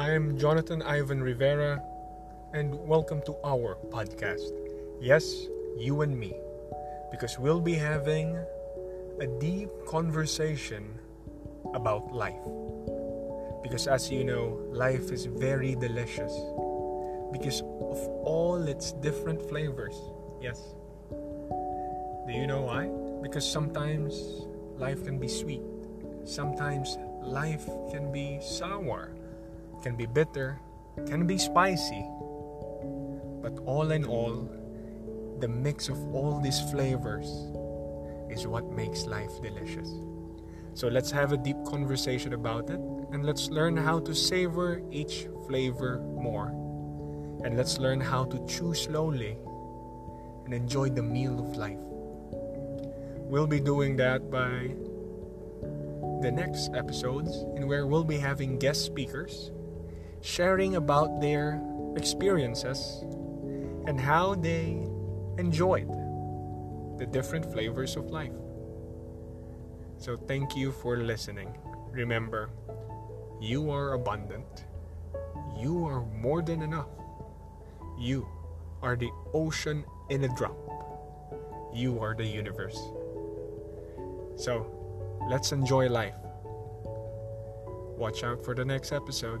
I am Jonathan Ivan Rivera, and welcome to our podcast. Yes, you and me, because we'll be having a deep conversation about life. Because as you know, life is very delicious because of all its different flavors. Yes. Do you know why? Because sometimes life can be sweet, sometimes life can be sour, can be bitter, can be spicy. But all in all, the mix of all these flavors is what makes life delicious. So let's have a deep conversation about it and let's learn how to savor each flavor more. And let's learn how to chew slowly and enjoy the meal of life. We'll be doing that by the next episodes, in where we'll be having guest speakers sharing about their experiences and how they enjoyed the different flavors of life. So, thank you for listening. Remember, you are abundant, you are more than enough. You are the ocean in a drop, you are the universe. So, let's enjoy life. Watch out for the next episode.